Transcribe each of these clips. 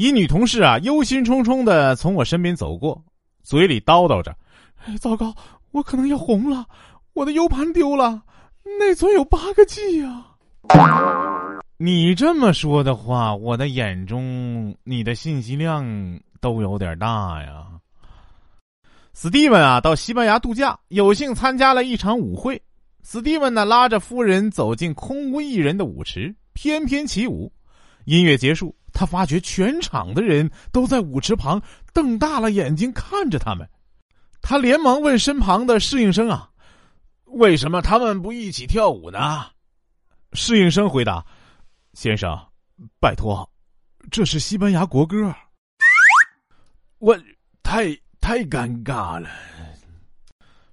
一女同事啊，忧心忡忡的从我身边走过，嘴里叨叨着：“哎，糟糕，我可能要红了，我的 U 盘丢了，内存有八个 G 呀。”你这么说的话，我的眼中你的信息量都有点大呀。史蒂文啊，到西班牙度假，有幸参加了一场舞会。史蒂文呢，拉着夫人走进空无一人的舞池，翩翩起舞。音乐结束，他发觉全场的人都在舞池旁瞪大了眼睛看着他们。他连忙问身旁的侍应生啊：“为什么他们不一起跳舞呢？”侍应生回答。先生，拜托，这是西班牙国歌。我太太尴尬了。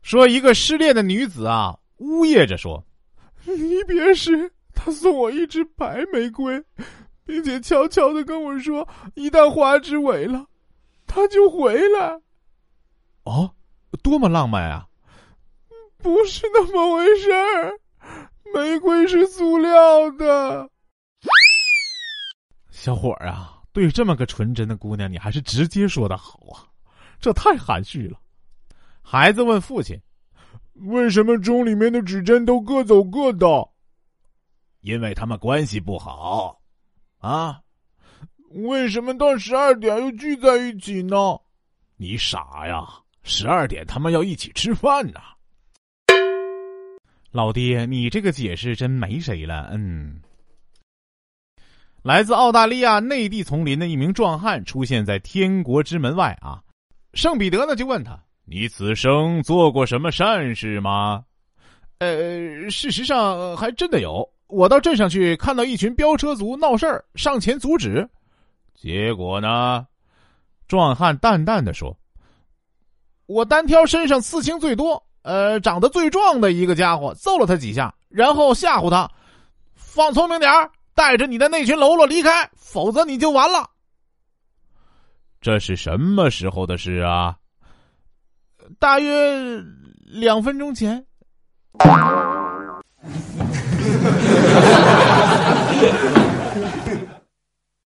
说一个失恋的女子啊，呜咽着说：“离别时，他送我一支白玫瑰，并且悄悄的跟我说，一旦花枝萎了，他就回来。”哦，多么浪漫啊！不是那么回事儿，玫瑰是塑料的。小伙儿啊，对这么个纯真的姑娘，你还是直接说的好啊，这太含蓄了。孩子问父亲：“为什么钟里面的指针都各走各的？”因为他们关系不好。啊？为什么到十二点又聚在一起呢？你傻呀！十二点他们要一起吃饭呢。老爹，你这个解释真没谁了。嗯。来自澳大利亚内地丛林的一名壮汉出现在天国之门外啊，圣彼得呢就问他：“你此生做过什么善事吗？”呃，事实上还真的有，我到镇上去看到一群飙车族闹事儿，上前阻止，结果呢，壮汉淡淡的说：“我单挑身上刺青最多、呃长得最壮的一个家伙，揍了他几下，然后吓唬他，放聪明点儿。”带着你的那群喽啰离开，否则你就完了。这是什么时候的事啊？大约两分钟前。